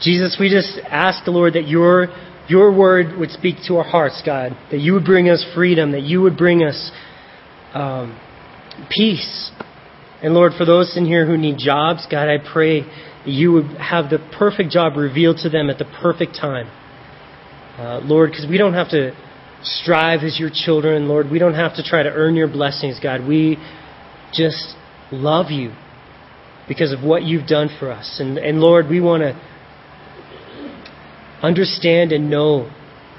Jesus, we just ask the Lord that your, your word would speak to our hearts, God, that you would bring us freedom, that you would bring us um, peace. And Lord, for those in here who need jobs, God, I pray that you would have the perfect job revealed to them at the perfect time. Uh, Lord, because we don't have to strive as your children, Lord. We don't have to try to earn your blessings, God. We just love you because of what you've done for us. And, and Lord, we want to understand and know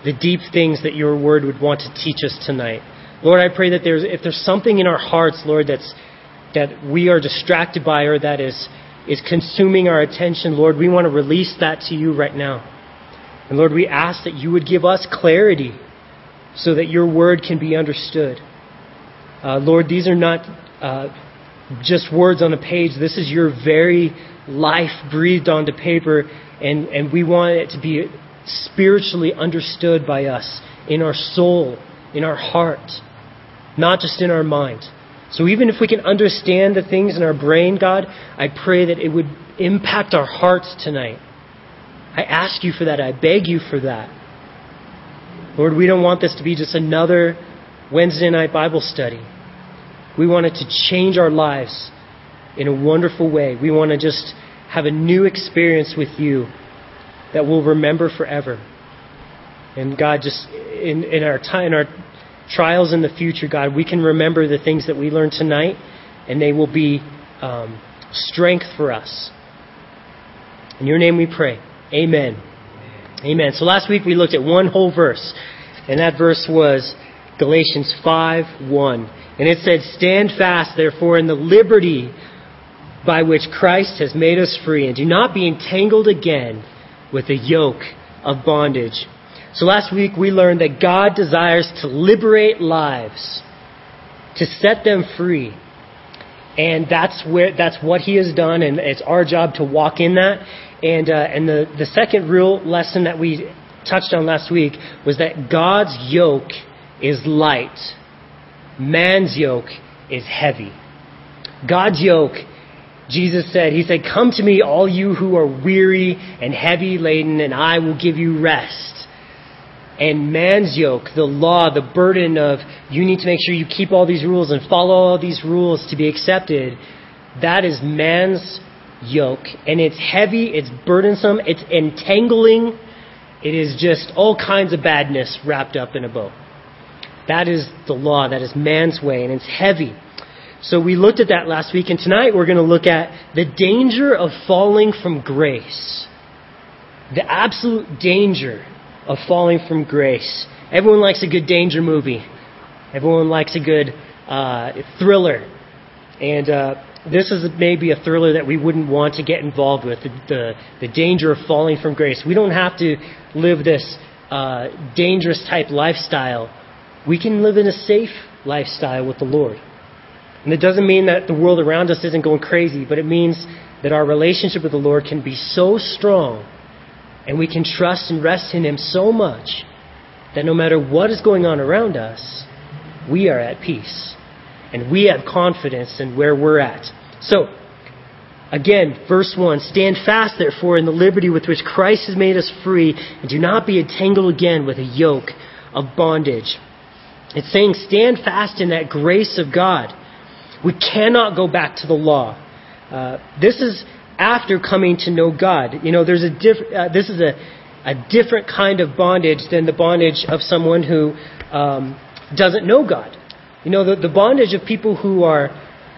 the deep things that your word would want to teach us tonight. Lord, I pray that there's, if there's something in our hearts, Lord, that's, that we are distracted by or that is, is consuming our attention, Lord, we want to release that to you right now. And Lord, we ask that you would give us clarity so that your word can be understood. Uh, Lord, these are not uh, just words on a page. This is your very life breathed onto paper, and, and we want it to be spiritually understood by us in our soul, in our heart, not just in our mind. So even if we can understand the things in our brain, God, I pray that it would impact our hearts tonight. I ask you for that. I beg you for that. Lord, we don't want this to be just another Wednesday night Bible study. We want it to change our lives in a wonderful way. We want to just have a new experience with you that we'll remember forever. And God, just in, in our time, in our trials in the future, God, we can remember the things that we learned tonight, and they will be um, strength for us. In your name we pray. Amen. Amen. So last week we looked at one whole verse, and that verse was Galatians 5 1. And it said, Stand fast, therefore, in the liberty by which Christ has made us free, and do not be entangled again with the yoke of bondage. So last week we learned that God desires to liberate lives, to set them free. And that's where that's what He has done, and it's our job to walk in that. And uh, and the the second real lesson that we touched on last week was that God's yoke is light, man's yoke is heavy. God's yoke Jesus said, He said, Come to me, all you who are weary and heavy laden, and I will give you rest. And man's yoke, the law, the burden of you need to make sure you keep all these rules and follow all these rules to be accepted, that is man's yoke. And it's heavy, it's burdensome, it's entangling, it is just all kinds of badness wrapped up in a bow. That is the law, that is man's way, and it's heavy. So we looked at that last week, and tonight we're going to look at the danger of falling from grace. The absolute danger of falling from grace. Everyone likes a good danger movie. Everyone likes a good uh, thriller. And uh, this is maybe a thriller that we wouldn't want to get involved with the, the, the danger of falling from grace. We don't have to live this uh, dangerous type lifestyle. We can live in a safe lifestyle with the Lord. And it doesn't mean that the world around us isn't going crazy, but it means that our relationship with the Lord can be so strong and we can trust and rest in Him so much that no matter what is going on around us, we are at peace. And we have confidence in where we're at. So, again, verse 1 Stand fast, therefore, in the liberty with which Christ has made us free, and do not be entangled again with a yoke of bondage. It's saying, Stand fast in that grace of God. We cannot go back to the law. Uh, this is after coming to know God. You know, there's a diff- uh, this is a, a different kind of bondage than the bondage of someone who um, doesn't know God. You know, the, the bondage of people who are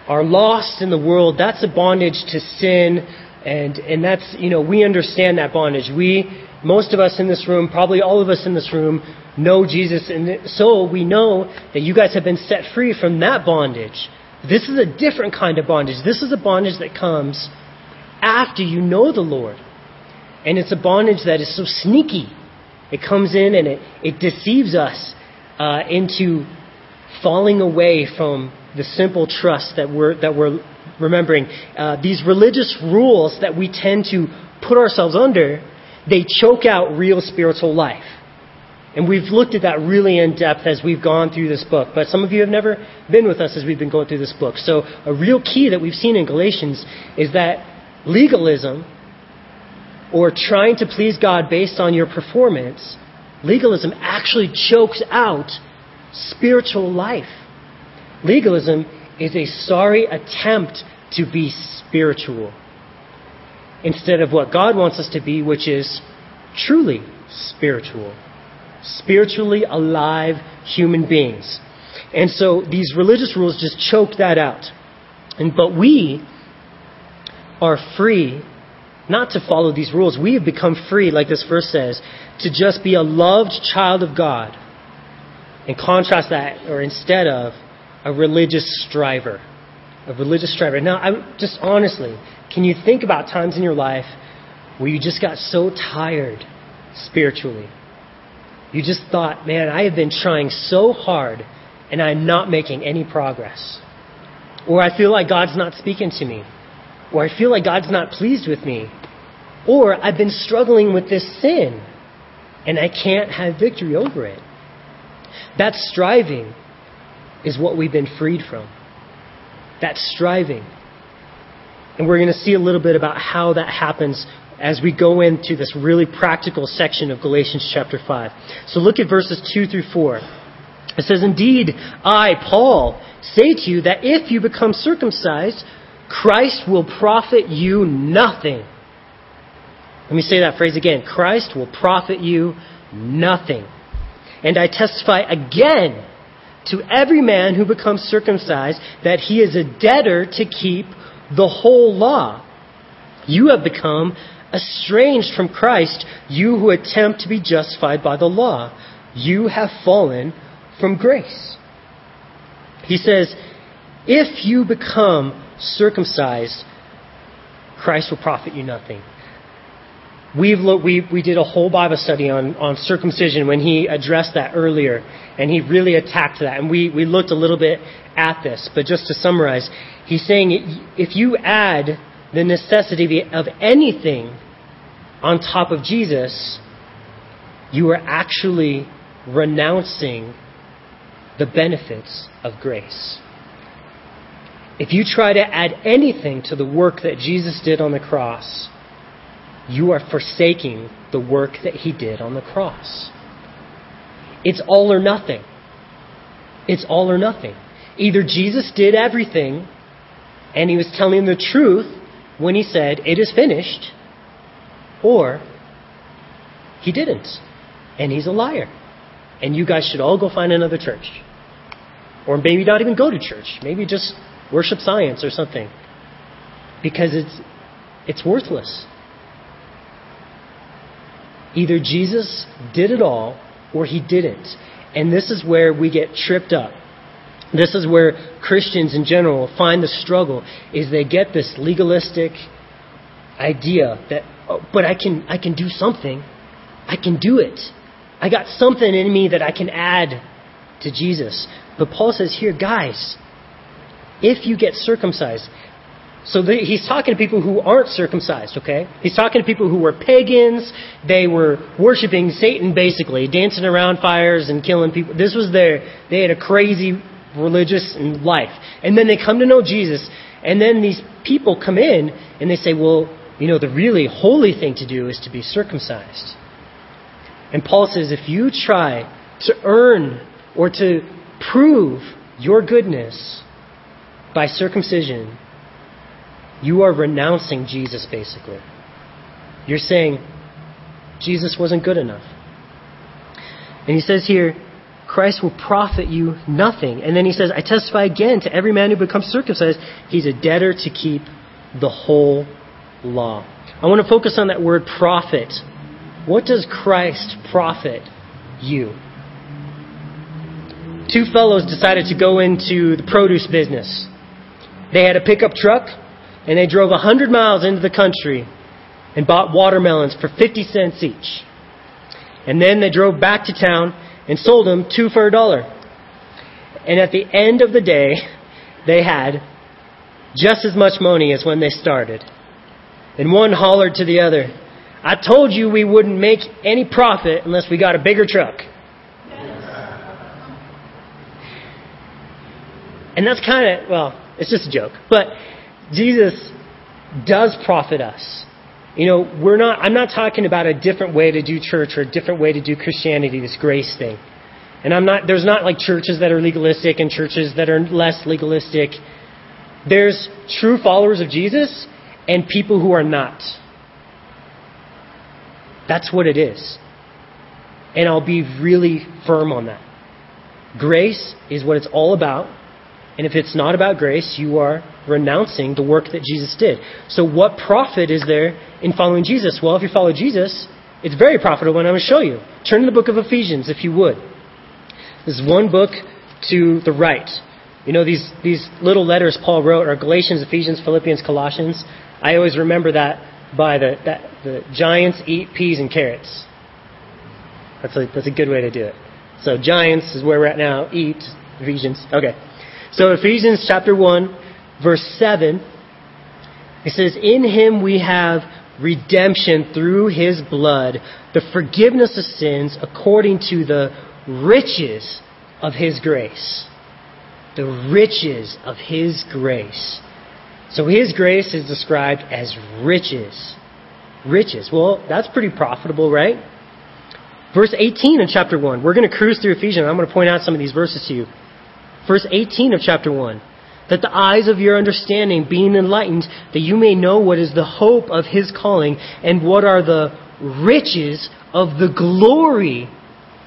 are lost in the world. That's a bondage to sin, and and that's you know we understand that bondage. We most of us in this room, probably all of us in this room, know Jesus, and so we know that you guys have been set free from that bondage. This is a different kind of bondage. This is a bondage that comes after you know the Lord. And it's a bondage that is so sneaky. It comes in and it, it deceives us uh, into falling away from the simple trust that we're, that we're remembering. Uh, these religious rules that we tend to put ourselves under, they choke out real spiritual life. And we've looked at that really in depth as we've gone through this book. But some of you have never been with us as we've been going through this book. So a real key that we've seen in Galatians is that legalism or trying to please God based on your performance, legalism actually chokes out spiritual life. Legalism is a sorry attempt to be spiritual instead of what God wants us to be, which is truly spiritual, spiritually alive human beings. And so these religious rules just choke that out. And, but we are free not to follow these rules. We have become free, like this verse says, to just be a loved child of God. And contrast that, or instead of, a religious striver. A religious striver. Now, I'm just honestly, can you think about times in your life where you just got so tired spiritually? You just thought, man, I have been trying so hard and I'm not making any progress. Or I feel like God's not speaking to me. Or I feel like God's not pleased with me. Or I've been struggling with this sin and I can't have victory over it. That striving is what we've been freed from. That striving. And we're going to see a little bit about how that happens as we go into this really practical section of Galatians chapter 5. So look at verses 2 through 4. It says, Indeed, I, Paul, say to you that if you become circumcised, Christ will profit you nothing. Let me say that phrase again. Christ will profit you nothing. And I testify again to every man who becomes circumcised that he is a debtor to keep the whole law. You have become estranged from Christ, you who attempt to be justified by the law. You have fallen from grace. He says, if you become circumcised, Christ will profit you nothing. We've looked, we, we did a whole Bible study on, on circumcision when he addressed that earlier, and he really attacked that. And we, we looked a little bit at this, but just to summarize, he's saying if you add the necessity of anything on top of Jesus, you are actually renouncing the benefits of grace. If you try to add anything to the work that Jesus did on the cross, you are forsaking the work that he did on the cross. It's all or nothing. It's all or nothing. Either Jesus did everything and he was telling the truth when he said, It is finished, or he didn't and he's a liar. And you guys should all go find another church. Or maybe not even go to church. Maybe just worship science or something. Because it's, it's worthless. Either Jesus did it all or he didn't. And this is where we get tripped up. This is where Christians in general find the struggle is they get this legalistic idea that oh, but I can I can do something. I can do it. I got something in me that I can add to Jesus. But Paul says here, guys, if you get circumcised, so the, he's talking to people who aren't circumcised, okay? He's talking to people who were pagans. They were worshiping Satan, basically, dancing around fires and killing people. This was their, they had a crazy religious life. And then they come to know Jesus, and then these people come in and they say, well, you know, the really holy thing to do is to be circumcised. And Paul says, if you try to earn or to prove your goodness by circumcision, you are renouncing Jesus, basically. You're saying, Jesus wasn't good enough. And he says here, Christ will profit you nothing. And then he says, I testify again to every man who becomes circumcised, he's a debtor to keep the whole law. I want to focus on that word profit. What does Christ profit you? Two fellows decided to go into the produce business. They had a pickup truck and they drove 100 miles into the country and bought watermelons for 50 cents each. And then they drove back to town and sold them two for a dollar. And at the end of the day, they had just as much money as when they started. And one hollered to the other, I told you we wouldn't make any profit unless we got a bigger truck. And that's kind of, well, it's just a joke. But Jesus does profit us. You know, we're not, I'm not talking about a different way to do church or a different way to do Christianity, this grace thing. And I'm not, there's not like churches that are legalistic and churches that are less legalistic. There's true followers of Jesus and people who are not. That's what it is. And I'll be really firm on that. Grace is what it's all about. And if it's not about grace, you are renouncing the work that Jesus did. So, what profit is there in following Jesus? Well, if you follow Jesus, it's very profitable, and I'm going to show you. Turn to the book of Ephesians, if you would. This is one book to the right. You know, these, these little letters Paul wrote are Galatians, Ephesians, Philippians, Colossians. I always remember that by the, that, the giants eat peas and carrots. That's a, that's a good way to do it. So, giants is where we're at now. Eat, Ephesians. Okay. So Ephesians chapter 1, verse 7, it says, In him we have redemption through his blood, the forgiveness of sins according to the riches of his grace. The riches of his grace. So his grace is described as riches. Riches. Well, that's pretty profitable, right? Verse 18 in chapter 1. We're going to cruise through Ephesians. I'm going to point out some of these verses to you verse 18 of chapter 1 that the eyes of your understanding being enlightened, that you may know what is the hope of his calling and what are the riches of the glory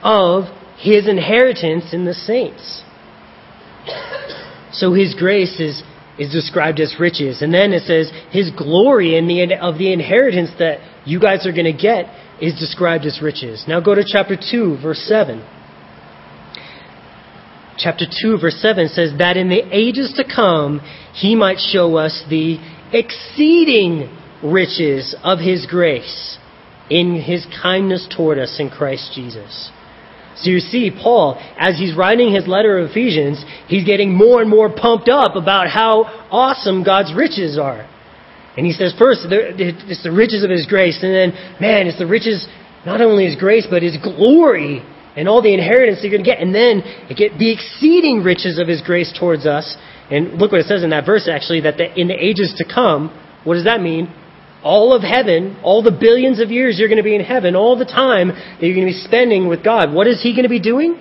of his inheritance in the saints. So his grace is, is described as riches. And then it says his glory in the, of the inheritance that you guys are going to get is described as riches. Now go to chapter 2, verse 7 chapter 2, verse 7 says, That in the ages to come he might show us the exceeding riches of his grace in his kindness toward us in Christ Jesus. So you see, Paul, as he's writing his letter of Ephesians, he's getting more and more pumped up about how awesome God's riches are. And he says, first, it's the riches of his grace, and then, man, it's the riches, not only his grace, but his glory and all the inheritance you're going to get. And then get the exceeding riches of his grace towards us. And look what it says in that verse, actually, that the, in the ages to come, what does that mean? All of heaven, all the billions of years you're going to be in heaven, all the time that you're going to be spending with God, what is he going to be doing?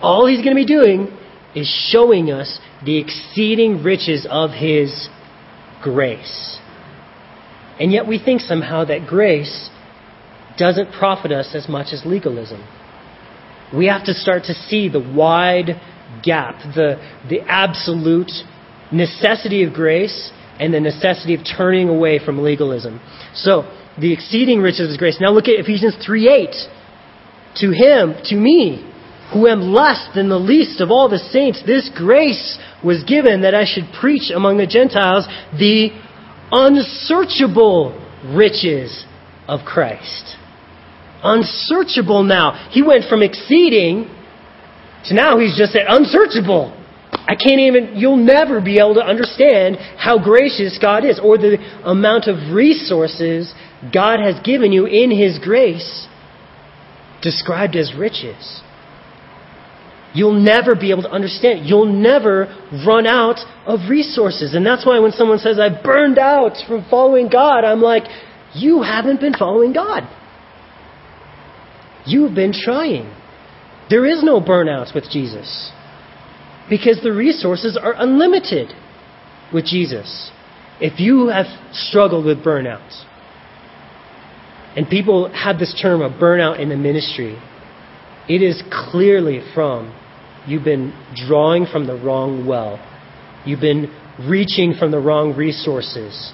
All he's going to be doing is showing us the exceeding riches of his grace. And yet we think somehow that grace doesn't profit us as much as legalism we have to start to see the wide gap, the, the absolute necessity of grace and the necessity of turning away from legalism. So, the exceeding riches of grace. Now look at Ephesians 3 8. To him, to me, who am less than the least of all the saints, this grace was given that I should preach among the Gentiles the unsearchable riches of Christ unsearchable now. He went from exceeding to now he's just at unsearchable. I can't even, you'll never be able to understand how gracious God is or the amount of resources God has given you in His grace described as riches. You'll never be able to understand. You'll never run out of resources. And that's why when someone says, I burned out from following God, I'm like, you haven't been following God. You've been trying. There is no burnout with Jesus because the resources are unlimited with Jesus. If you have struggled with burnout, and people have this term of burnout in the ministry, it is clearly from you've been drawing from the wrong well. You've been reaching from the wrong resources.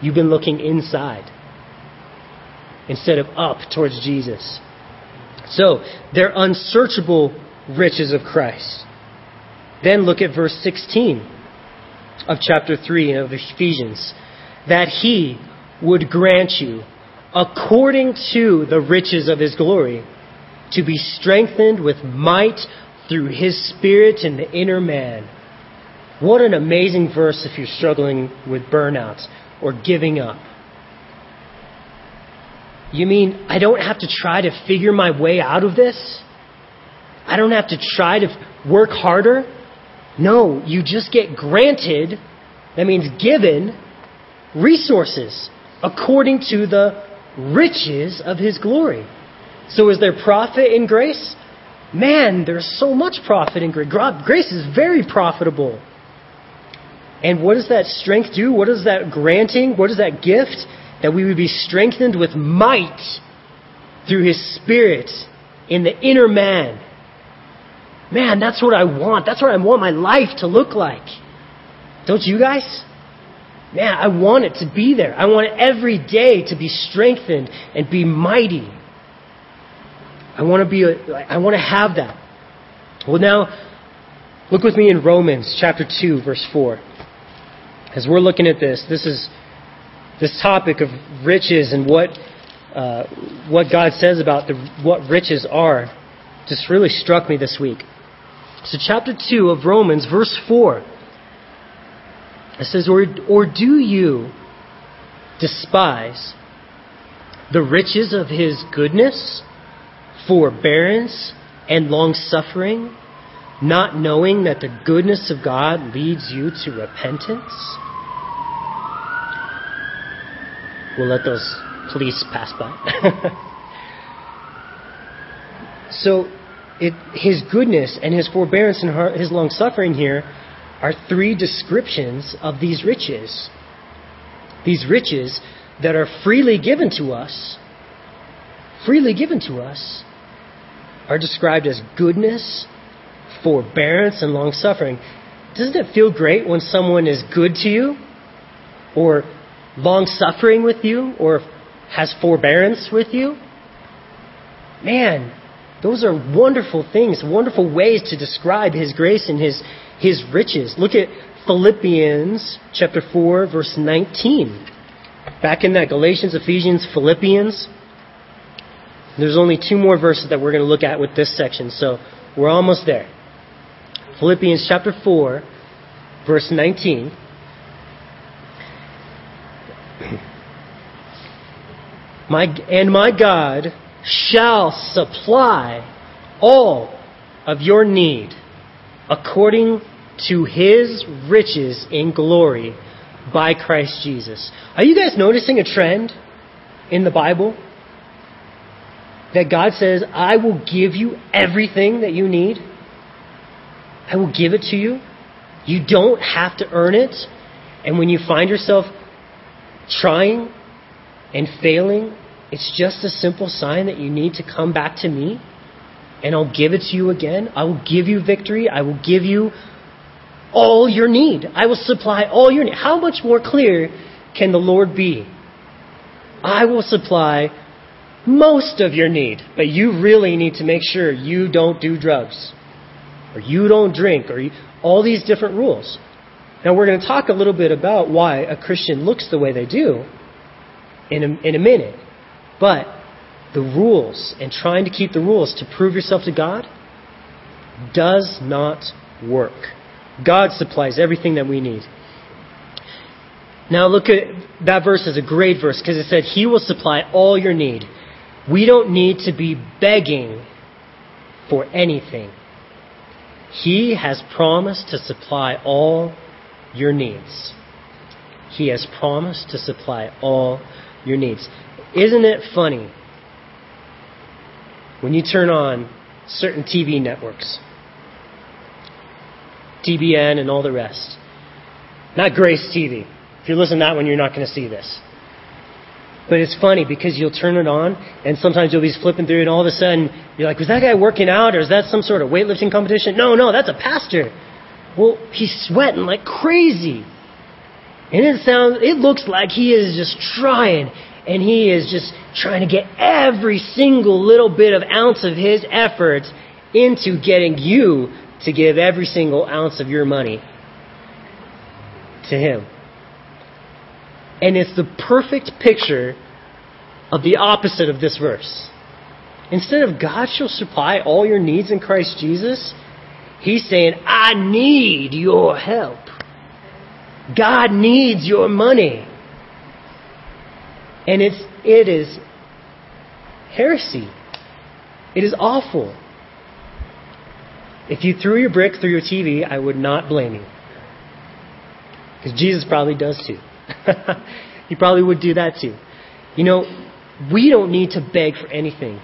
You've been looking inside instead of up towards Jesus. So, they're unsearchable riches of Christ. Then look at verse 16 of chapter 3 of Ephesians. That he would grant you, according to the riches of his glory, to be strengthened with might through his Spirit in the inner man. What an amazing verse if you're struggling with burnout or giving up. You mean I don't have to try to figure my way out of this? I don't have to try to work harder? No, you just get granted, that means given, resources. according to the riches of his glory. So is there profit in grace? Man, there's so much profit in grace. Grace is very profitable. And what does that strength do? What is that granting? What is that gift? That we would be strengthened with might through His Spirit in the inner man. Man, that's what I want. That's what I want my life to look like. Don't you guys? Man, I want it to be there. I want every day to be strengthened and be mighty. I want to be a, I want to have that. Well, now, look with me in Romans chapter 2, verse 4. As we're looking at this, this is this topic of riches and what uh, what God says about the, what riches are just really struck me this week. So, chapter 2 of Romans, verse 4, it says, Or, or do you despise the riches of his goodness, forbearance, and long suffering, not knowing that the goodness of God leads you to repentance? We'll let those police pass by. so, it, his goodness and his forbearance and his long suffering here are three descriptions of these riches. These riches that are freely given to us, freely given to us, are described as goodness, forbearance, and long suffering. Doesn't it feel great when someone is good to you, or long suffering with you, or has forbearance with you? Man, those are wonderful things, wonderful ways to describe His grace and His, His riches. Look at Philippians chapter 4, verse 19. Back in that Galatians, Ephesians, Philippians. There's only two more verses that we're going to look at with this section, so we're almost there. Philippians chapter 4, verse 19. My, and my God shall supply all of your need according to his riches in glory by Christ Jesus. Are you guys noticing a trend in the Bible? That God says, I will give you everything that you need. I will give it to you. You don't have to earn it. And when you find yourself trying and failing it's just a simple sign that you need to come back to me, and I'll give it to you again. I will give you victory. I will give you all your need. I will supply all your need. How much more clear can the Lord be? I will supply most of your need, but you really need to make sure you don't do drugs, or you don't drink, or you, all these different rules. Now, we're going to talk a little bit about why a Christian looks the way they do in a, in a minute. But the rules and trying to keep the rules to prove yourself to God does not work. God supplies everything that we need. Now look at that verse is a great verse because it said he will supply all your need. We don't need to be begging for anything. He has promised to supply all your needs. He has promised to supply all your needs. Isn't it funny when you turn on certain TV networks, TBN and all the rest? Not Grace TV. If you listen to that one, you're not going to see this. But it's funny because you'll turn it on, and sometimes you'll be flipping through, and all of a sudden you're like, "Was that guy working out, or is that some sort of weightlifting competition?" No, no, that's a pastor. Well, he's sweating like crazy, and it sounds, it looks like he is just trying and he is just trying to get every single little bit of ounce of his effort into getting you to give every single ounce of your money to him. And it's the perfect picture of the opposite of this verse. Instead of God shall supply all your needs in Christ Jesus, he's saying, I need your help. God needs your money. And it's, it is heresy. It is awful. If you threw your brick through your TV, I would not blame you. Because Jesus probably does too. he probably would do that too. You know, we don't need to beg for anything.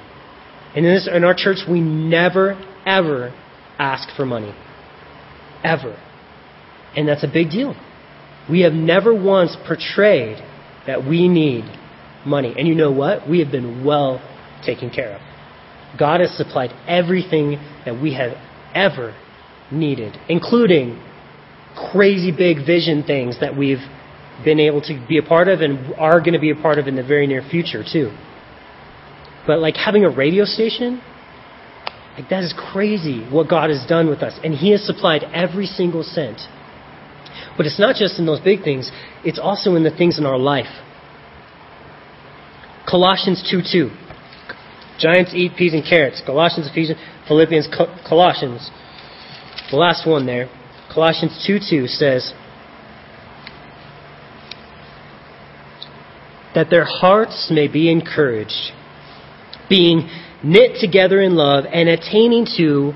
And in, this, in our church, we never, ever ask for money. Ever. And that's a big deal. We have never once portrayed that we need money. And you know what? We have been well taken care of. God has supplied everything that we have ever needed, including crazy big vision things that we've been able to be a part of and are going to be a part of in the very near future, too. But like having a radio station, like that is crazy what God has done with us. And He has supplied every single cent. But it's not just in those big things, it's also in the things in our life. Colossians 2 2. Giants eat peas and carrots. Colossians, Ephesians, Philippians, Colossians. The last one there. Colossians 2 2 says, That their hearts may be encouraged, being knit together in love, and attaining to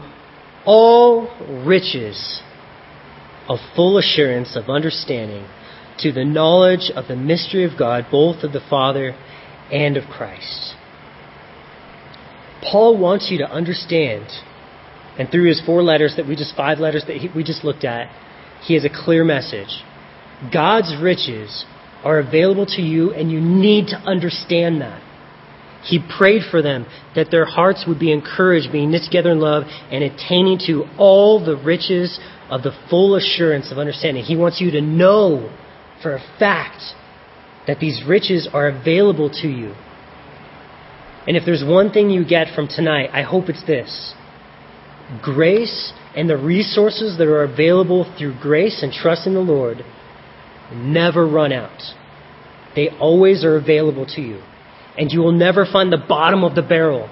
all riches of full assurance of understanding, to the knowledge of the mystery of God, both of the Father and of Christ. Paul wants you to understand, and through his four letters that we just, five letters that he, we just looked at, he has a clear message. God's riches are available to you, and you need to understand that. He prayed for them that their hearts would be encouraged, being knit together in love, and attaining to all the riches of the full assurance of understanding. He wants you to know for a fact that these riches are available to you. And if there's one thing you get from tonight, I hope it's this grace and the resources that are available through grace and trust in the Lord never run out. They always are available to you. And you will never find the bottom of the barrel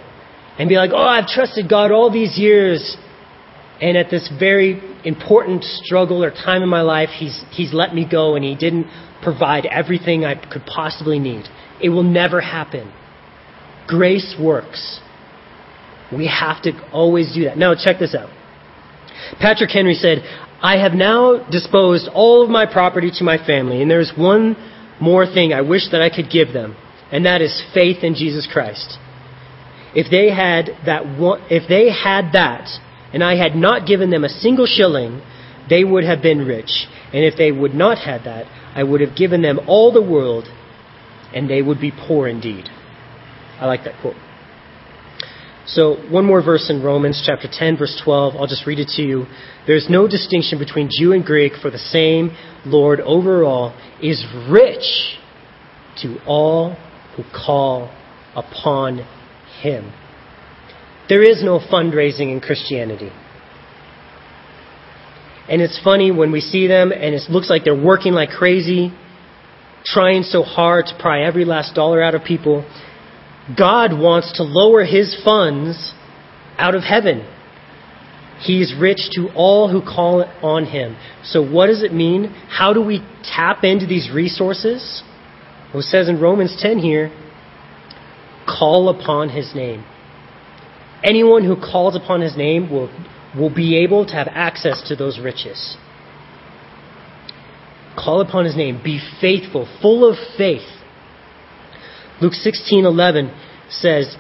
and be like, oh, I've trusted God all these years. And at this very important struggle or time in my life, He's, he's let me go and He didn't provide everything I could possibly need. It will never happen. Grace works. We have to always do that. Now, check this out. Patrick Henry said, I have now disposed all of my property to my family, and there's one more thing I wish that I could give them, and that is faith in Jesus Christ. If they had that one, if they had that, and I had not given them a single shilling, they would have been rich. And if they would not have that, I would have given them all the world, and they would be poor indeed. I like that quote. So, one more verse in Romans chapter 10, verse 12. I'll just read it to you. There's no distinction between Jew and Greek, for the same Lord over all is rich to all who call upon him. There is no fundraising in Christianity. And it's funny when we see them and it looks like they're working like crazy, trying so hard to pry every last dollar out of people. God wants to lower his funds out of heaven. He's rich to all who call on him. So, what does it mean? How do we tap into these resources? Well, it says in Romans 10 here call upon his name. Anyone who calls upon his name will will be able to have access to those riches. Call upon his name. Be faithful, full of faith. Luke 16:11 says,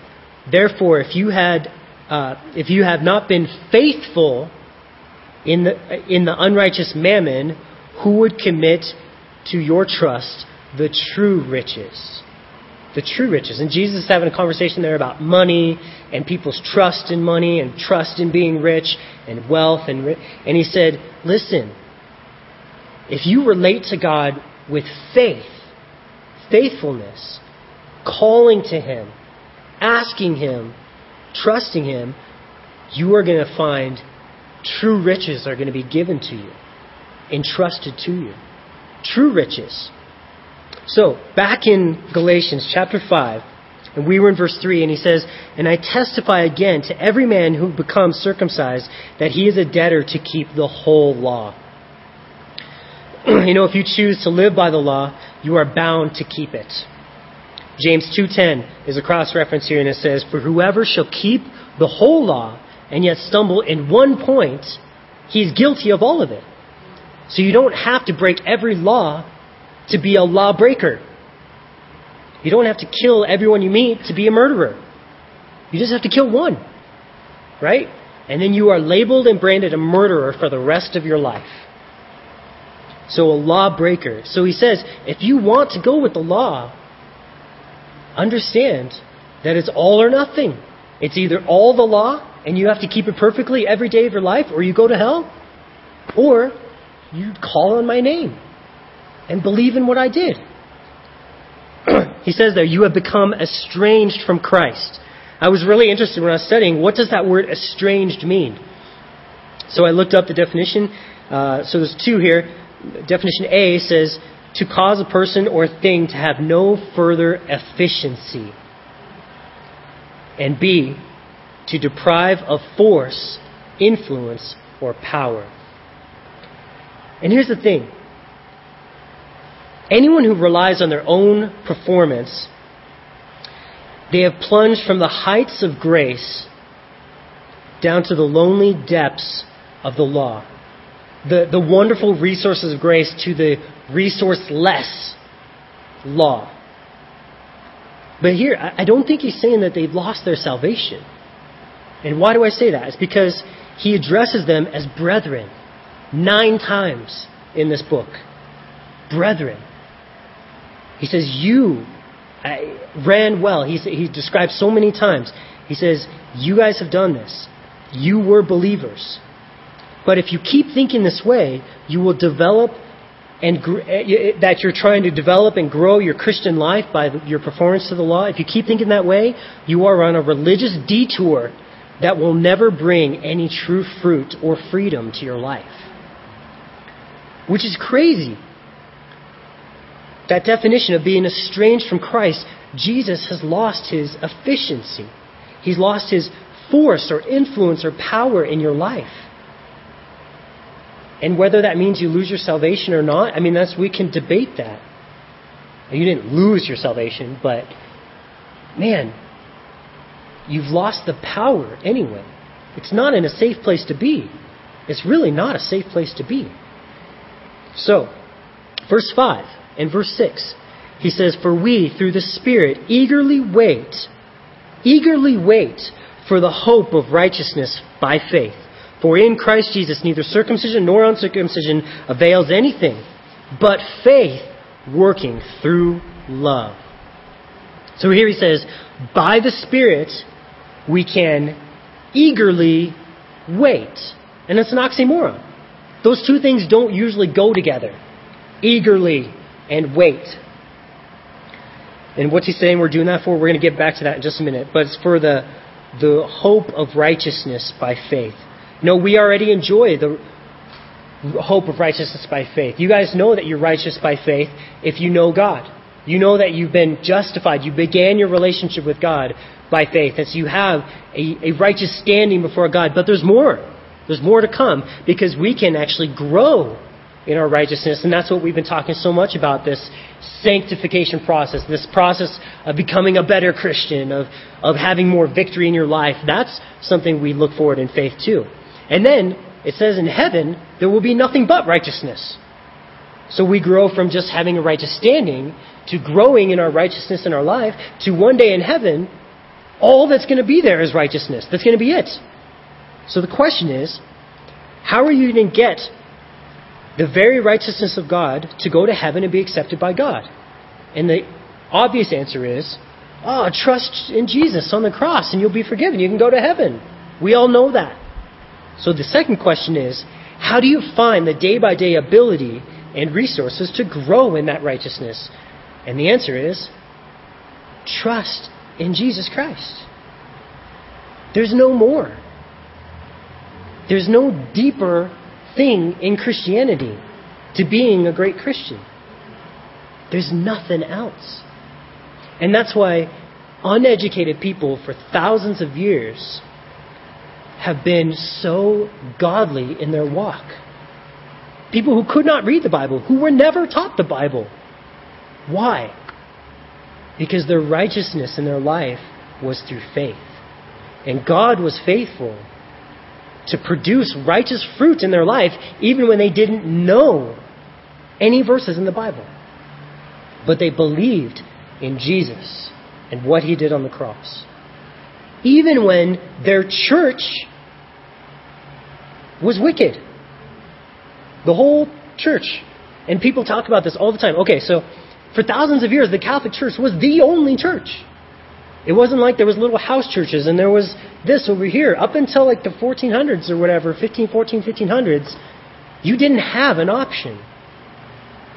"Therefore, if you had, uh, if you have not been faithful in the in the unrighteous mammon, who would commit to your trust the true riches?" The true riches. And Jesus is having a conversation there about money and people's trust in money and trust in being rich and wealth. And, and he said, listen, if you relate to God with faith, faithfulness, calling to Him, asking Him, trusting Him, you are going to find true riches are going to be given to you, entrusted to you. True riches. So, back in Galatians chapter 5, and we were in verse 3, and he says, And I testify again to every man who becomes circumcised that he is a debtor to keep the whole law. you know, if you choose to live by the law, you are bound to keep it. James 2:10 is a cross reference here and it says, "For whoever shall keep the whole law and yet stumble in one point, he is guilty of all of it." So you don't have to break every law to be a lawbreaker. You don't have to kill everyone you meet to be a murderer. You just have to kill one. Right? And then you are labeled and branded a murderer for the rest of your life. So a lawbreaker. So he says, if you want to go with the law, understand that it's all or nothing. It's either all the law and you have to keep it perfectly every day of your life, or you go to hell, or you call on my name and believe in what I did. he says there, you have become estranged from Christ. I was really interested when I was studying, what does that word estranged mean? So I looked up the definition. Uh, so there's two here. Definition A says, to cause a person or thing to have no further efficiency. And B, to deprive of force, influence, or power. And here's the thing anyone who relies on their own performance, they have plunged from the heights of grace down to the lonely depths of the law. The, the wonderful resources of grace to the resourceless law. But here, I don't think he's saying that they've lost their salvation. And why do I say that? It's because he addresses them as brethren nine times in this book. Brethren. He says, You ran well. He, he describes so many times. He says, You guys have done this. You were believers. But if you keep thinking this way, you will develop and eh, that you're trying to develop and grow your Christian life by your performance to the law. If you keep thinking that way, you are on a religious detour that will never bring any true fruit or freedom to your life. Which is crazy. That definition of being estranged from Christ, Jesus has lost his efficiency. He's lost his force or influence or power in your life. And whether that means you lose your salvation or not, I mean, that's, we can debate that. You didn't lose your salvation, but man, you've lost the power anyway. It's not in a safe place to be. It's really not a safe place to be. So, verse 5 and verse 6, he says, For we, through the Spirit, eagerly wait, eagerly wait for the hope of righteousness by faith. For in Christ Jesus neither circumcision nor uncircumcision avails anything, but faith working through love. So here he says, by the Spirit, we can eagerly wait. And it's an oxymoron. Those two things don't usually go together. Eagerly and wait. And what's he saying we're doing that for? We're going to get back to that in just a minute. But it's for the, the hope of righteousness by faith. No, we already enjoy the hope of righteousness by faith. You guys know that you're righteous by faith if you know God. You know that you've been justified. You began your relationship with God by faith. And so you have a, a righteous standing before God. But there's more. There's more to come because we can actually grow in our righteousness. And that's what we've been talking so much about this sanctification process, this process of becoming a better Christian, of, of having more victory in your life. That's something we look forward in faith too. And then it says in heaven, there will be nothing but righteousness. So we grow from just having a righteous standing to growing in our righteousness in our life to one day in heaven, all that's going to be there is righteousness. That's going to be it. So the question is, how are you going to get the very righteousness of God to go to heaven and be accepted by God? And the obvious answer is, oh, trust in Jesus on the cross and you'll be forgiven. You can go to heaven. We all know that. So the second question is how do you find the day by day ability and resources to grow in that righteousness? And the answer is trust in Jesus Christ. There's no more. There's no deeper thing in Christianity to being a great Christian. There's nothing else. And that's why uneducated people for thousands of years have been so godly in their walk. People who could not read the Bible, who were never taught the Bible. Why? Because their righteousness in their life was through faith. And God was faithful to produce righteous fruit in their life even when they didn't know any verses in the Bible. But they believed in Jesus and what he did on the cross. Even when their church was wicked. The whole church. And people talk about this all the time. Okay, so for thousands of years, the Catholic Church was the only church. It wasn't like there was little house churches and there was this over here. Up until like the 1400s or whatever, 15, 14, 1500s, you didn't have an option.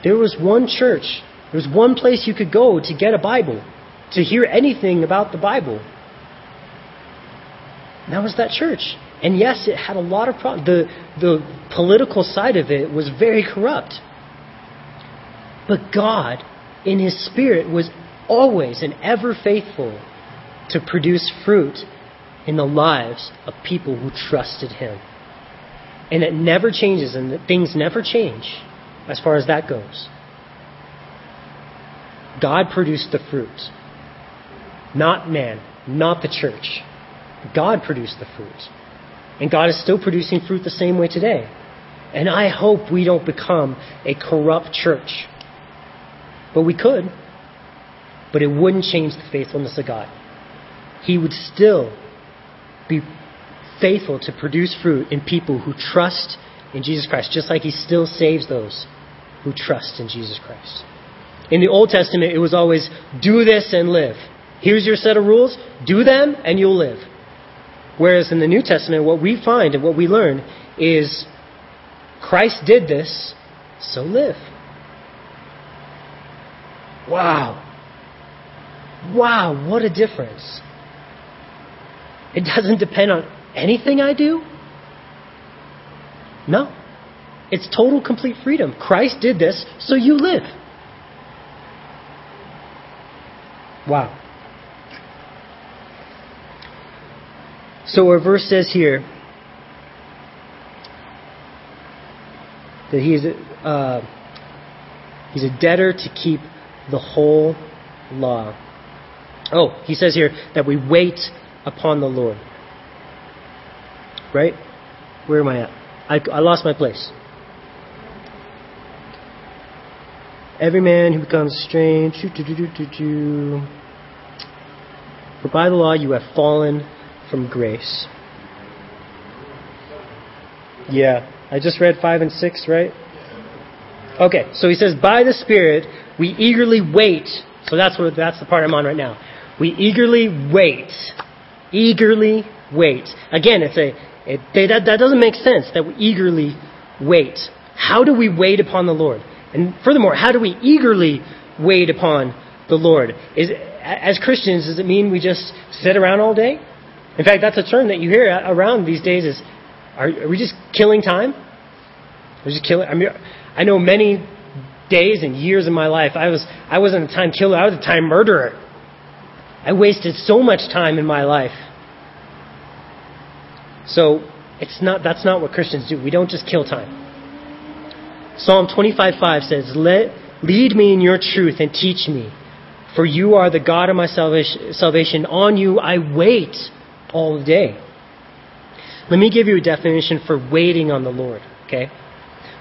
There was one church. There was one place you could go to get a Bible, to hear anything about the Bible. And that was that church. And yes, it had a lot of problems. The, the political side of it was very corrupt. But God, in His Spirit, was always and ever faithful to produce fruit in the lives of people who trusted Him. And it never changes, and things never change as far as that goes. God produced the fruit, not man, not the church. God produced the fruit. And God is still producing fruit the same way today. And I hope we don't become a corrupt church. But we could. But it wouldn't change the faithfulness of God. He would still be faithful to produce fruit in people who trust in Jesus Christ, just like He still saves those who trust in Jesus Christ. In the Old Testament, it was always do this and live. Here's your set of rules. Do them and you'll live. Whereas in the New Testament, what we find and what we learn is Christ did this, so live. Wow. Wow, what a difference. It doesn't depend on anything I do? No. It's total, complete freedom. Christ did this, so you live. Wow. So our verse says here that he is uh, he's a debtor to keep the whole law. Oh, he says here that we wait upon the Lord. Right? Where am I at? I, I lost my place. Every man who becomes strange, for by the law you have fallen from grace. Yeah, I just read 5 and 6, right? Okay, so he says, by the Spirit we eagerly wait. So that's what that's the part I'm on right now. We eagerly wait. Eagerly wait. Again, it's a it, that, that doesn't make sense that we eagerly wait. How do we wait upon the Lord? And furthermore, how do we eagerly wait upon the Lord? Is as Christians, does it mean we just sit around all day? In fact, that's a term that you hear around these days is, are, are we just killing time? We're just killing, I mean, I know many days and years in my life, I, was, I wasn't a time killer, I was a time murderer. I wasted so much time in my life. So, it's not, that's not what Christians do. We don't just kill time. Psalm 25:5 says, Let, Lead me in your truth and teach me, for you are the God of my salvation. On you I wait all day. Let me give you a definition for waiting on the Lord, okay?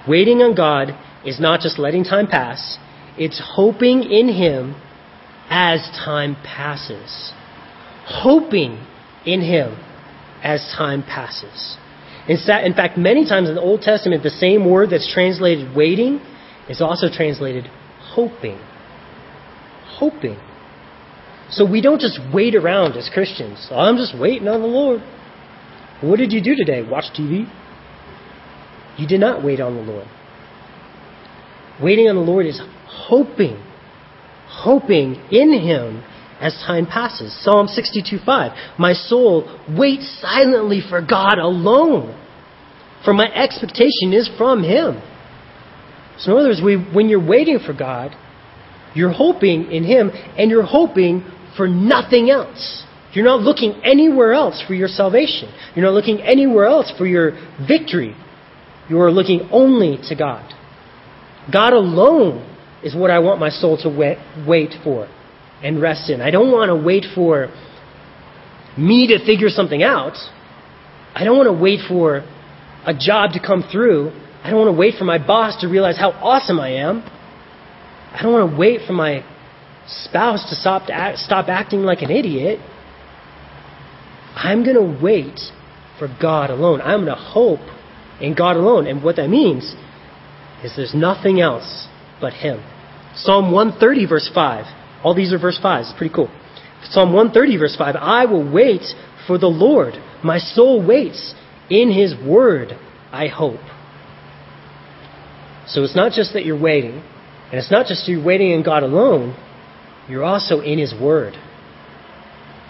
Waiting on God is not just letting time pass, it's hoping in Him as time passes. Hoping in Him as time passes. In fact, many times in the Old Testament, the same word that's translated waiting is also translated hoping. Hoping. So we don't just wait around as Christians. Oh, I'm just waiting on the Lord. What did you do today? Watch TV? You did not wait on the Lord. Waiting on the Lord is hoping, hoping in Him as time passes. Psalm 62:5. My soul waits silently for God alone, for my expectation is from Him. So in other words, we, when you're waiting for God, you're hoping in Him, and you're hoping for nothing else. You're not looking anywhere else for your salvation. You're not looking anywhere else for your victory. You are looking only to God. God alone is what I want my soul to wait for and rest in. I don't want to wait for me to figure something out. I don't want to wait for a job to come through. I don't want to wait for my boss to realize how awesome I am. I don't want to wait for my spouse to stop, to stop acting like an idiot. I'm going to wait for God alone. I'm going to hope in God alone. And what that means is there's nothing else but Him. Psalm 130, verse 5. All these are verse 5. It's pretty cool. Psalm 130, verse 5. I will wait for the Lord. My soul waits. In His word, I hope. So it's not just that you're waiting, and it's not just you're waiting in God alone, you're also in His word.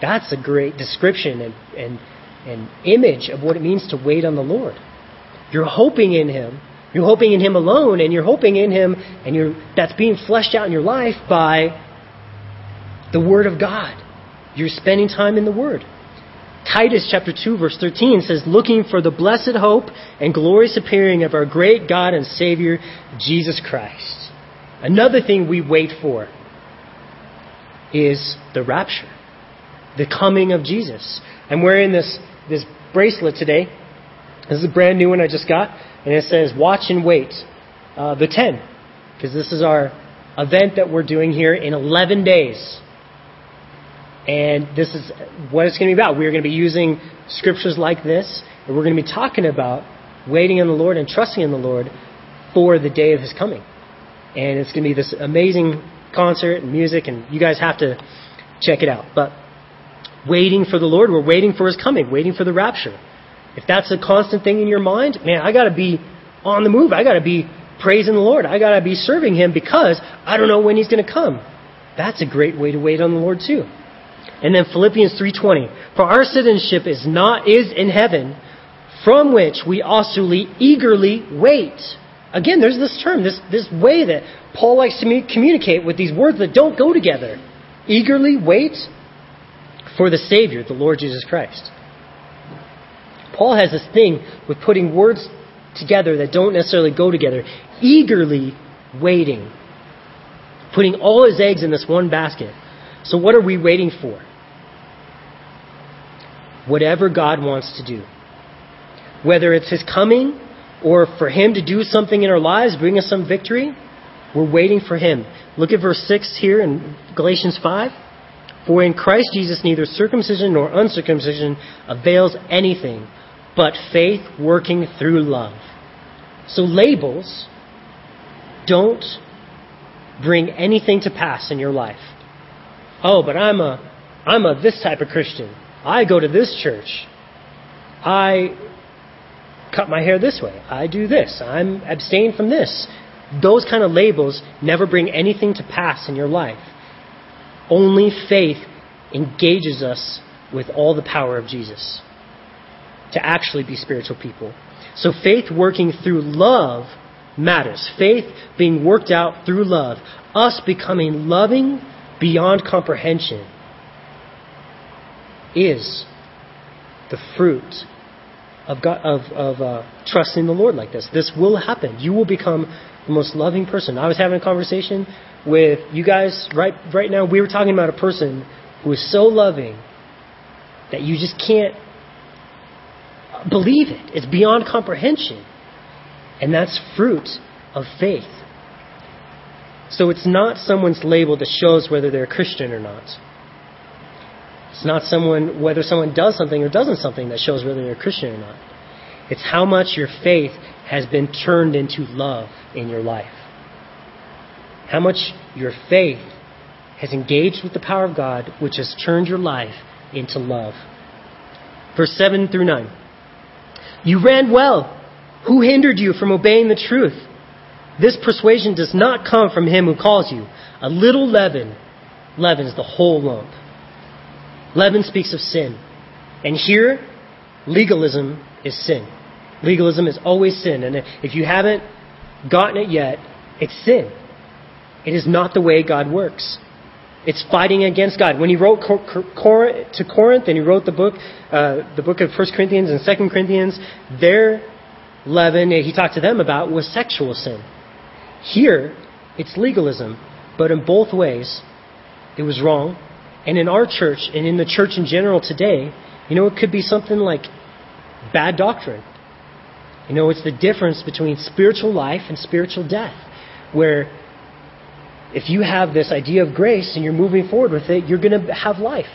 That's a great description and, and, and image of what it means to wait on the Lord. You're hoping in Him. You're hoping in Him alone, and you're hoping in Him, and you're, that's being fleshed out in your life by the Word of God. You're spending time in the Word. Titus chapter 2 verse 13 says, looking for the blessed hope and glorious appearing of our great God and Savior, Jesus Christ. Another thing we wait for is the rapture, the coming of Jesus. I'm wearing this, this bracelet today. This is a brand new one I just got, and it says, watch and wait, uh, the 10, because this is our event that we're doing here in 11 days. And this is what it's going to be about. We're going to be using scriptures like this, and we're going to be talking about waiting on the Lord and trusting in the Lord for the day of His coming. And it's going to be this amazing concert and music, and you guys have to check it out. But waiting for the Lord, we're waiting for His coming, waiting for the rapture. If that's a constant thing in your mind, man, I got to be on the move. I got to be praising the Lord. I got to be serving Him because I don't know when He's going to come. That's a great way to wait on the Lord too. And then Philippians 3:20, for our citizenship is not is in heaven, from which we also eagerly wait. Again, there's this term, this this way that Paul likes to communicate with these words that don't go together. Eagerly wait for the Savior, the Lord Jesus Christ. Paul has this thing with putting words together that don't necessarily go together. Eagerly waiting. Putting all his eggs in this one basket. So, what are we waiting for? Whatever God wants to do. Whether it's His coming or for Him to do something in our lives, bring us some victory, we're waiting for Him. Look at verse 6 here in Galatians 5. For in Christ Jesus neither circumcision nor uncircumcision avails anything, but faith working through love. So labels don't bring anything to pass in your life. Oh, but I'm a, I'm a this type of Christian. I go to this church. I cut my hair this way. I do this. I'm abstain from this. Those kind of labels never bring anything to pass in your life. Only faith engages us with all the power of Jesus to actually be spiritual people. So faith working through love matters. Faith being worked out through love. Us becoming loving beyond comprehension is the fruit of, God, of, of uh, trusting the Lord like this. This will happen. You will become the most loving person. I was having a conversation with you guys right right now. We were talking about a person who is so loving that you just can't believe it. It's beyond comprehension. And that's fruit of faith. So it's not someone's label that shows whether they're a Christian or not. It's not someone whether someone does something or doesn't something that shows whether they're a Christian or not. It's how much your faith has been turned into love in your life. How much your faith has engaged with the power of God, which has turned your life into love. Verse 7 through 9. You ran well. Who hindered you from obeying the truth? This persuasion does not come from him who calls you. A little leaven leavens the whole lump. Leaven speaks of sin. And here, legalism is sin. Legalism is always sin. And if you haven't gotten it yet, it's sin. It is not the way God works. It's fighting against God. When he wrote to Corinth and he wrote the book, uh, the book of 1 Corinthians and 2 Corinthians, their leaven he talked to them about was sexual sin. Here, it's legalism, but in both ways, it was wrong. And in our church, and in the church in general today, you know, it could be something like bad doctrine. You know, it's the difference between spiritual life and spiritual death, where if you have this idea of grace and you're moving forward with it, you're going to have life.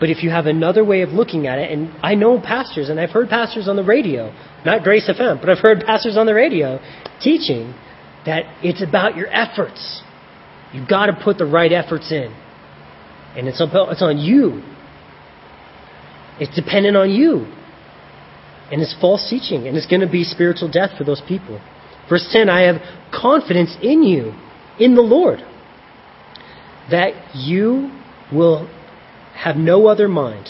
But if you have another way of looking at it, and I know pastors, and I've heard pastors on the radio, not Grace FM, but I've heard pastors on the radio teaching that it's about your efforts. You've got to put the right efforts in. And it's, about, it's on you. It's dependent on you. And it's false teaching, and it's going to be spiritual death for those people. Verse 10 I have confidence in you, in the Lord, that you will have no other mind.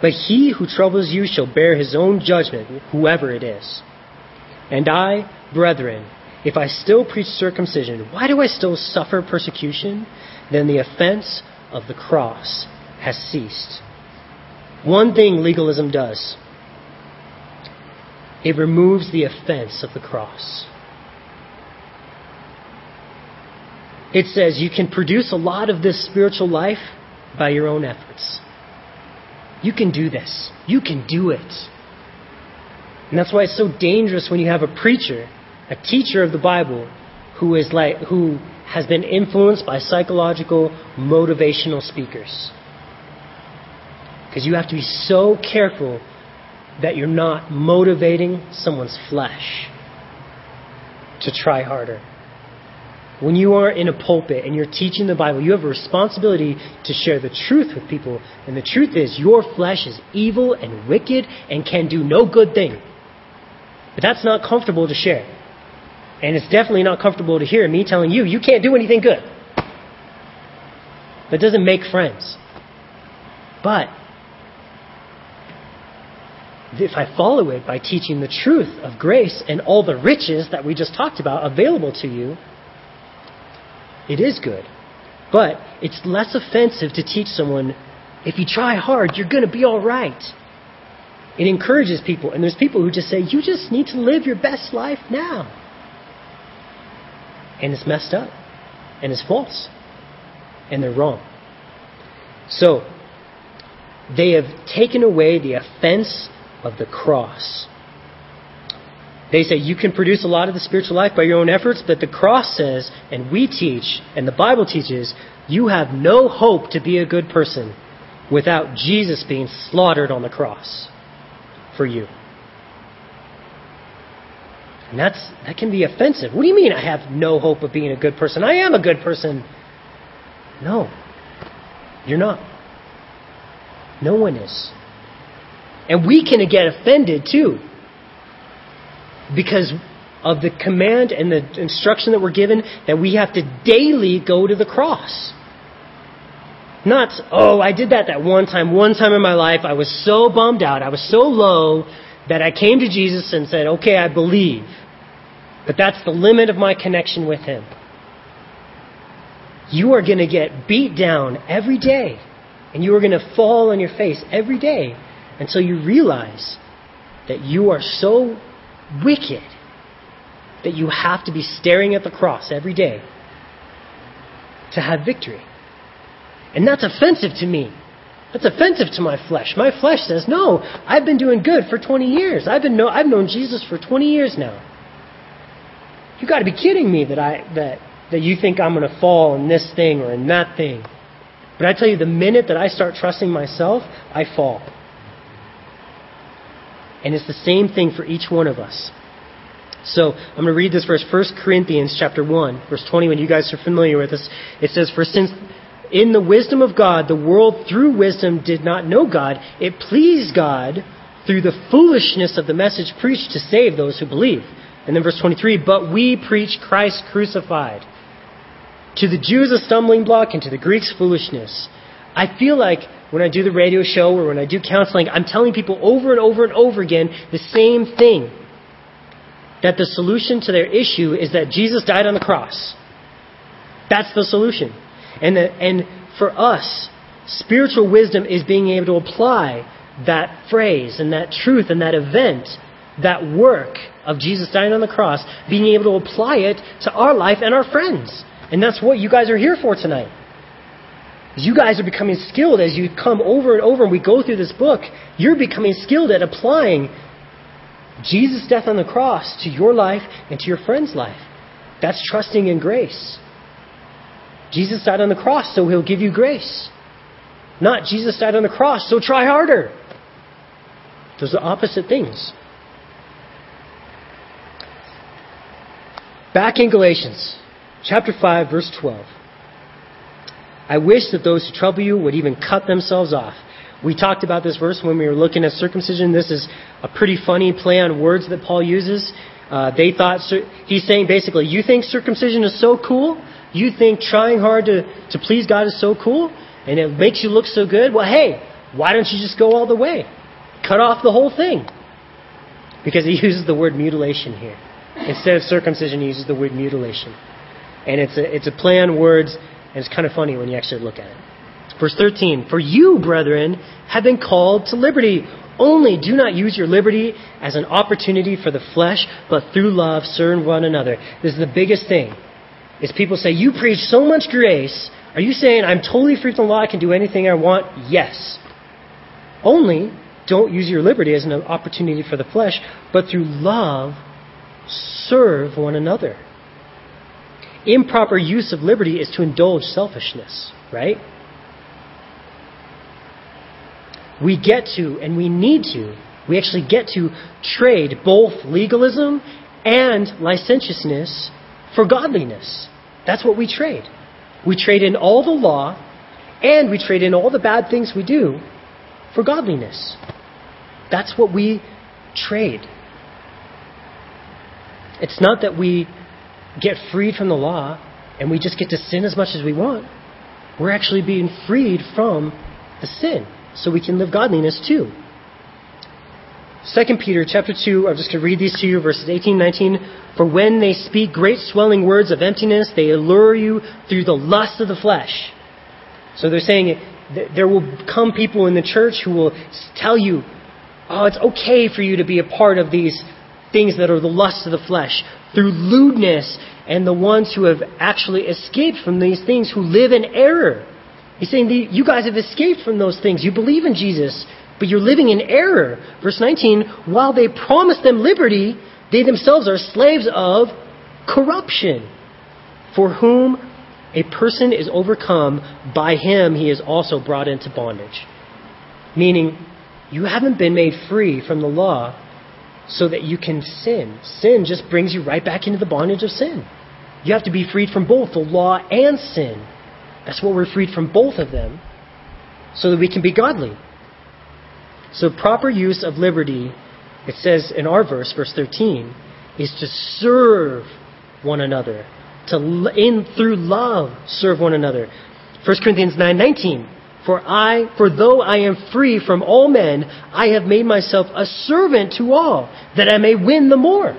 But he who troubles you shall bear his own judgment, whoever it is. And I, brethren, if I still preach circumcision, why do I still suffer persecution? Then the offense of the cross has ceased. One thing legalism does it removes the offense of the cross. It says you can produce a lot of this spiritual life by your own efforts. You can do this. You can do it. And that's why it's so dangerous when you have a preacher, a teacher of the Bible, who is like who has been influenced by psychological motivational speakers. Because you have to be so careful that you're not motivating someone's flesh to try harder. When you are in a pulpit and you're teaching the Bible, you have a responsibility to share the truth with people. And the truth is, your flesh is evil and wicked and can do no good thing. But that's not comfortable to share. And it's definitely not comfortable to hear me telling you, you can't do anything good. That doesn't make friends. But if I follow it by teaching the truth of grace and all the riches that we just talked about available to you, it is good. But it's less offensive to teach someone if you try hard, you're going to be all right. It encourages people. And there's people who just say, you just need to live your best life now. And it's messed up. And it's false. And they're wrong. So, they have taken away the offense of the cross. They say you can produce a lot of the spiritual life by your own efforts, but the cross says, and we teach, and the Bible teaches, you have no hope to be a good person without Jesus being slaughtered on the cross for you. And that's, that can be offensive. What do you mean I have no hope of being a good person? I am a good person. No, you're not. No one is. And we can get offended too because of the command and the instruction that we're given that we have to daily go to the cross. Not, oh, I did that that one time, one time in my life. I was so bummed out. I was so low that I came to Jesus and said, okay, I believe. But that's the limit of my connection with Him. You are going to get beat down every day. And you are going to fall on your face every day until you realize that you are so wicked that you have to be staring at the cross every day to have victory. And that's offensive to me. That's offensive to my flesh. My flesh says, "No, I've been doing good for 20 years. I've been know, I've known Jesus for 20 years now. You got to be kidding me that I that that you think I'm going to fall in this thing or in that thing." But I tell you, the minute that I start trusting myself, I fall. And it's the same thing for each one of us. So I'm going to read this verse, 1 Corinthians chapter 1, verse 21. You guys are familiar with this. It says, For since in the wisdom of God, the world through wisdom did not know God, it pleased God through the foolishness of the message preached to save those who believe. And then verse 23, But we preach Christ crucified. To the Jews a stumbling block, and to the Greeks foolishness. I feel like when I do the radio show or when I do counseling, I'm telling people over and over and over again the same thing. That the solution to their issue is that Jesus died on the cross. That's the solution. And, that, and for us, spiritual wisdom is being able to apply that phrase and that truth and that event, that work of Jesus dying on the cross, being able to apply it to our life and our friends. And that's what you guys are here for tonight. You guys are becoming skilled as you come over and over and we go through this book. You're becoming skilled at applying Jesus' death on the cross to your life and to your friend's life. That's trusting in grace. Jesus died on the cross, so he'll give you grace. Not Jesus died on the cross, so try harder. Those are opposite things. Back in Galatians, chapter 5, verse 12. I wish that those who trouble you would even cut themselves off. We talked about this verse when we were looking at circumcision. This is a pretty funny play on words that Paul uses. Uh, they thought he's saying basically, you think circumcision is so cool? You think trying hard to, to please God is so cool? And it makes you look so good? Well, hey, why don't you just go all the way? Cut off the whole thing. Because he uses the word mutilation here. Instead of circumcision, he uses the word mutilation. And it's a, it's a play on words, and it's kind of funny when you actually look at it. Verse 13, For you, brethren, have been called to liberty. Only do not use your liberty as an opportunity for the flesh, but through love serve one another. This is the biggest thing. Is people say, You preach so much grace. Are you saying I'm totally free from the law? I can do anything I want? Yes. Only don't use your liberty as an opportunity for the flesh, but through love serve one another. Improper use of liberty is to indulge selfishness, right? we get to, and we need to, we actually get to trade both legalism and licentiousness for godliness. That's what we trade. We trade in all the law and we trade in all the bad things we do for godliness. That's what we trade. It's not that we get freed from the law and we just get to sin as much as we want. We're actually being freed from the sin so we can live godliness too. 2 Peter chapter 2, I'm just going to read these to you, verses 18 19. For when they speak great swelling words of emptiness, they allure you through the lust of the flesh. So they're saying there will come people in the church who will tell you, oh, it's okay for you to be a part of these things that are the lusts of the flesh. Through lewdness and the ones who have actually escaped from these things who live in error. He's saying, You guys have escaped from those things. You believe in Jesus, but you're living in error. Verse 19, while they promise them liberty, they themselves are slaves of corruption, for whom a person is overcome, by him he is also brought into bondage. Meaning, you haven't been made free from the law so that you can sin. Sin just brings you right back into the bondage of sin. You have to be freed from both the law and sin. That's what we're freed from both of them so that we can be godly. So, proper use of liberty, it says in our verse, verse 13, is to serve one another. To, in through love, serve one another. 1 Corinthians 9:19 For I for though I am free from all men I have made myself a servant to all that I may win the more.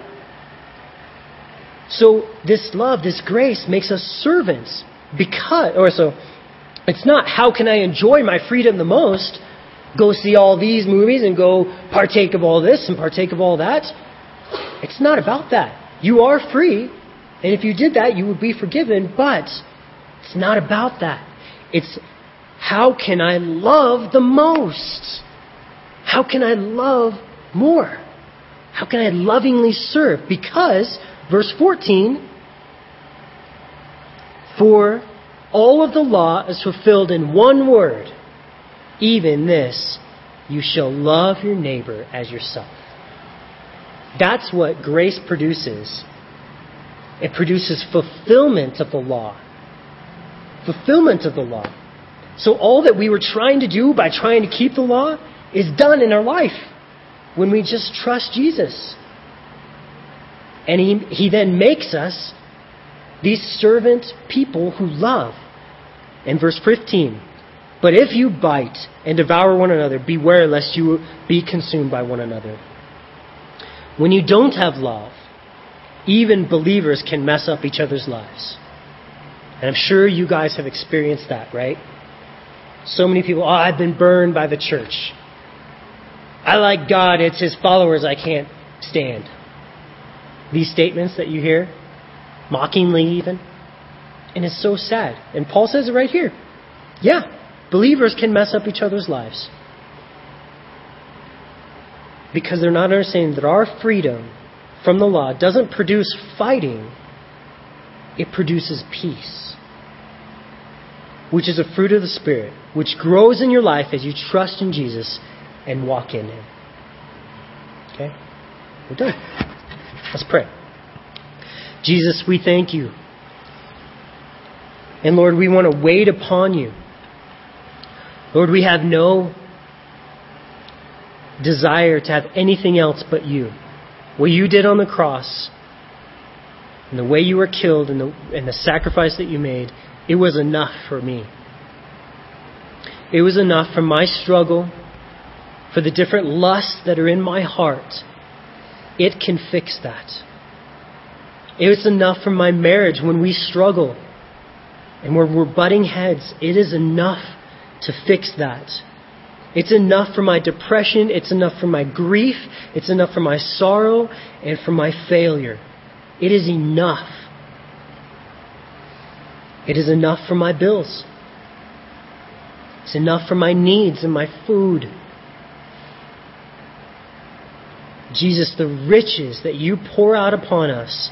So this love, this grace makes us servants because, or so, it's not how can I enjoy my freedom the most, go see all these movies and go partake of all this and partake of all that. It's not about that. You are free, and if you did that, you would be forgiven, but it's not about that. It's how can I love the most? How can I love more? How can I lovingly serve? Because, verse 14, for all of the law is fulfilled in one word, even this, you shall love your neighbor as yourself. That's what grace produces. It produces fulfillment of the law. Fulfillment of the law. So all that we were trying to do by trying to keep the law is done in our life when we just trust Jesus. And he, he then makes us these servant people who love. In verse 15, but if you bite and devour one another, beware lest you be consumed by one another. When you don't have love, even believers can mess up each other's lives. And I'm sure you guys have experienced that, right? So many people, oh, I've been burned by the church. I like God, it's his followers I can't stand. These statements that you hear, mockingly even. And it's so sad. And Paul says it right here. Yeah, believers can mess up each other's lives. Because they're not understanding that our freedom from the law doesn't produce fighting, it produces peace. Which is a fruit of the Spirit, which grows in your life as you trust in Jesus and walk in Him. Okay? We're done. Let's pray. Jesus, we thank you. And Lord, we want to wait upon you. Lord, we have no desire to have anything else but you. What you did on the cross, and the way you were killed, and the, and the sacrifice that you made, it was enough for me. It was enough for my struggle, for the different lusts that are in my heart. It can fix that. It was enough for my marriage when we struggle and when we're butting heads. It is enough to fix that. It's enough for my depression. It's enough for my grief. It's enough for my sorrow and for my failure. It is enough. It is enough for my bills. It's enough for my needs and my food. Jesus, the riches that you pour out upon us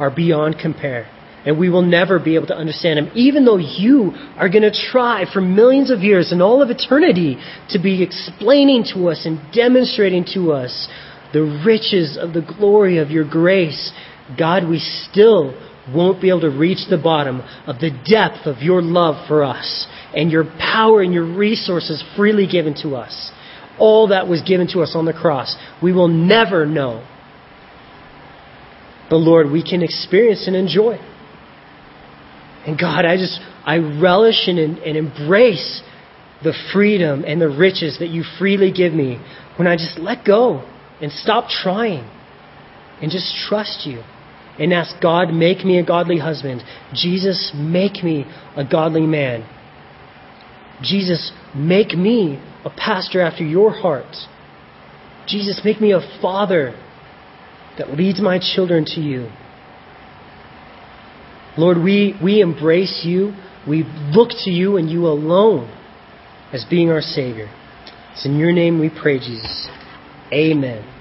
are beyond compare. And we will never be able to understand them, even though you are going to try for millions of years and all of eternity to be explaining to us and demonstrating to us the riches of the glory of your grace. God, we still won't be able to reach the bottom of the depth of your love for us and your power and your resources freely given to us. All that was given to us on the cross. We will never know. But Lord, we can experience and enjoy. And God, I just, I relish and, and embrace the freedom and the riches that you freely give me when I just let go and stop trying and just trust you and ask God, make me a godly husband. Jesus, make me a godly man. Jesus, make me a pastor after your heart. Jesus, make me a father that leads my children to you. Lord, we, we embrace you. We look to you and you alone as being our Savior. It's in your name we pray, Jesus. Amen.